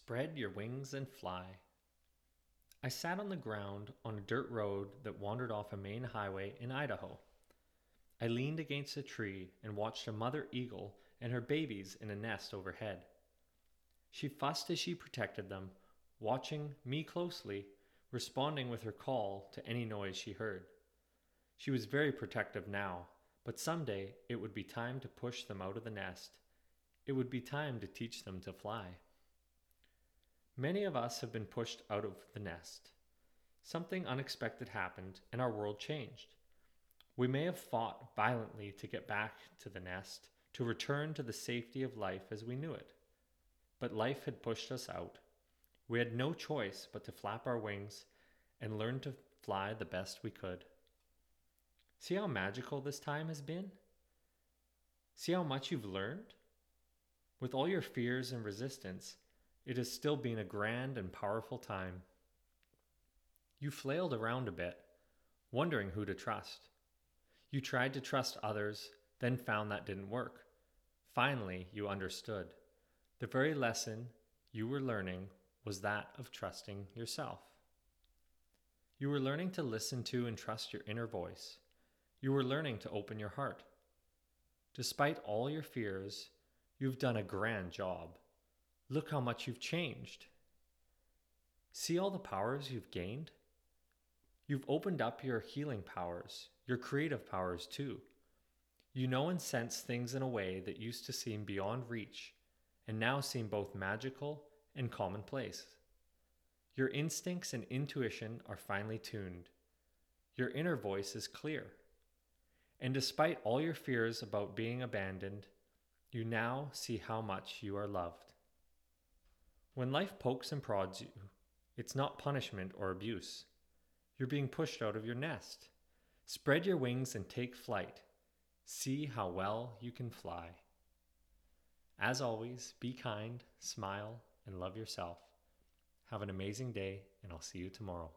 Spread your wings and fly. I sat on the ground on a dirt road that wandered off a main highway in Idaho. I leaned against a tree and watched a mother eagle and her babies in a nest overhead. She fussed as she protected them, watching me closely, responding with her call to any noise she heard. She was very protective now, but someday it would be time to push them out of the nest. It would be time to teach them to fly. Many of us have been pushed out of the nest. Something unexpected happened and our world changed. We may have fought violently to get back to the nest, to return to the safety of life as we knew it. But life had pushed us out. We had no choice but to flap our wings and learn to fly the best we could. See how magical this time has been? See how much you've learned? With all your fears and resistance, it has still been a grand and powerful time. You flailed around a bit, wondering who to trust. You tried to trust others, then found that didn't work. Finally, you understood. The very lesson you were learning was that of trusting yourself. You were learning to listen to and trust your inner voice. You were learning to open your heart. Despite all your fears, you've done a grand job. Look how much you've changed. See all the powers you've gained? You've opened up your healing powers, your creative powers too. You know and sense things in a way that used to seem beyond reach and now seem both magical and commonplace. Your instincts and intuition are finely tuned. Your inner voice is clear. And despite all your fears about being abandoned, you now see how much you are loved. When life pokes and prods you, it's not punishment or abuse. You're being pushed out of your nest. Spread your wings and take flight. See how well you can fly. As always, be kind, smile, and love yourself. Have an amazing day, and I'll see you tomorrow.